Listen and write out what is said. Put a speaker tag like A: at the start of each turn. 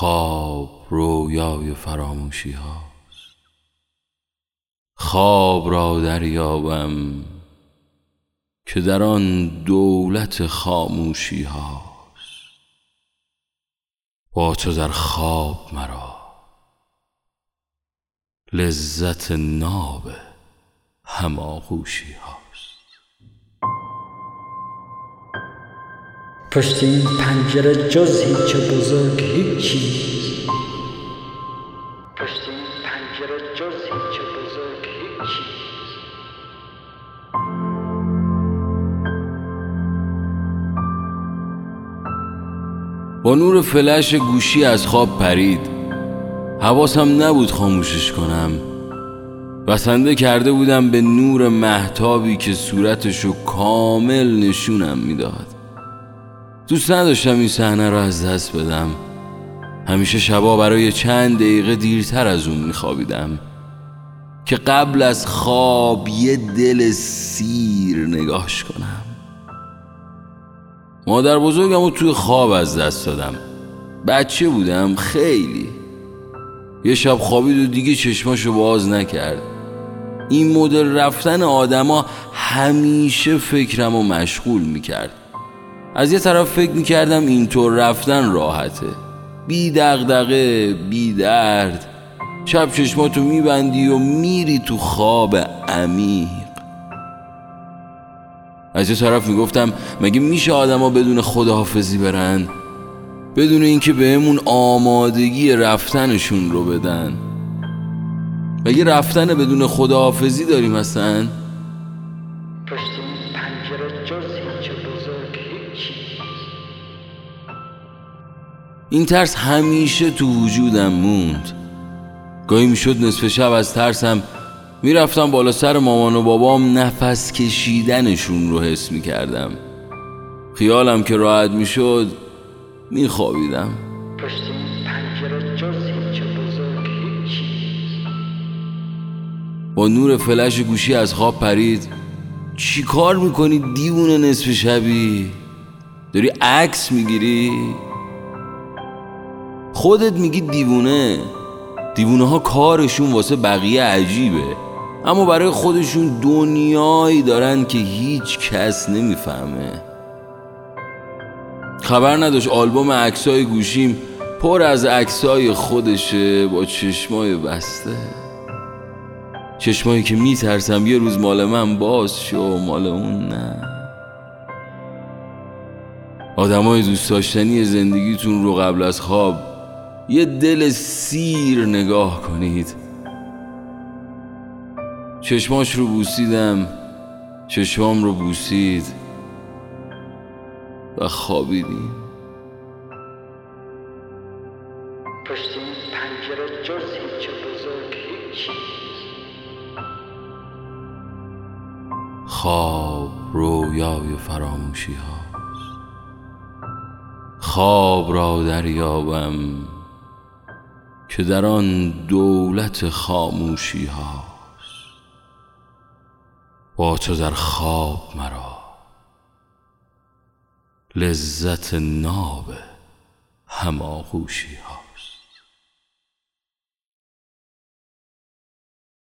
A: خواب رویای فراموشی هاست. خواب را دریابم که در آن دولت خاموشی هاست. با تو در خواب مرا لذت ناب هماغوشی هاست.
B: پشت این پنجره جز هیچ بزرگ هیچی پنجره
A: با نور فلش گوشی از خواب پرید. حواسم نبود خاموشش کنم. بسنده کرده بودم به نور محتابی که صورتشو کامل نشونم می‌داد. دوست نداشتم این صحنه رو از دست بدم. همیشه شبا برای چند دقیقه دیرتر از اون میخوابیدم. که قبل از خواب یه دل سیر نگاش کنم. مادر بزرگم رو توی خواب از دست دادم. بچه بودم خیلی. یه شب خوابید و دیگه چشماشو باز نکرد. این مدل رفتن آدما همیشه فکرم رو مشغول می‌کرد. از یه طرف فکر می‌کردم اینطور رفتن راحته. بی دغدغه بی درد. شب چشماتو میبندی و میری تو خواب عمیق. از یه طرف می‌گفتم مگه میشه آدما بدون خداحافظی برن؟ بدون اینکه بهمون آمادگی رفتنشون رو بدن. مگه رفتن بدون خداحافظی داریم اصلا؟
B: پشت پنجره جز هیچ بزرگ هیچی
A: این ترس همیشه تو وجودم موند. گاهی می‌شد نصف شب از ترسم می‌رفتم بالا سر مامان و بابام نفس کشیدنشون رو حس می‌کردم. خیالم که راحت می‌شد میخوابیدم. با نور فلش گوشی از خواب پرید. چی کار می‌کنی دیوونه نصف شبی؟ داری عکس می‌گیری؟ خودت میگی دیوونه. دیوونه ها کارشون واسه بقیه عجیبه. اما برای خودشون دنیایی دارن که هیچ کس نمی‌فهمه. خبر نداشت آلبوم عکسای گوشیم پر از عکسای خودشه با چشمای بسته. چشمایی که میترسم یه روز مال من باز شو مال اون نه. آدمای دوست داشتنی زندگیتون رو قبل از خواب یه دل سیر نگاه کنید. چشماش رو بوسیدم چشمام رو بوسید و خوابیدیم.
B: پشت این پنجره جز هیچ بزرگ هیچی
A: خواب رویای فراموشی هاست خواب را دریابم که در آن دولت خاموشی هاست. با تو در خواب مرا. لذت ناب هماغوشی هاست.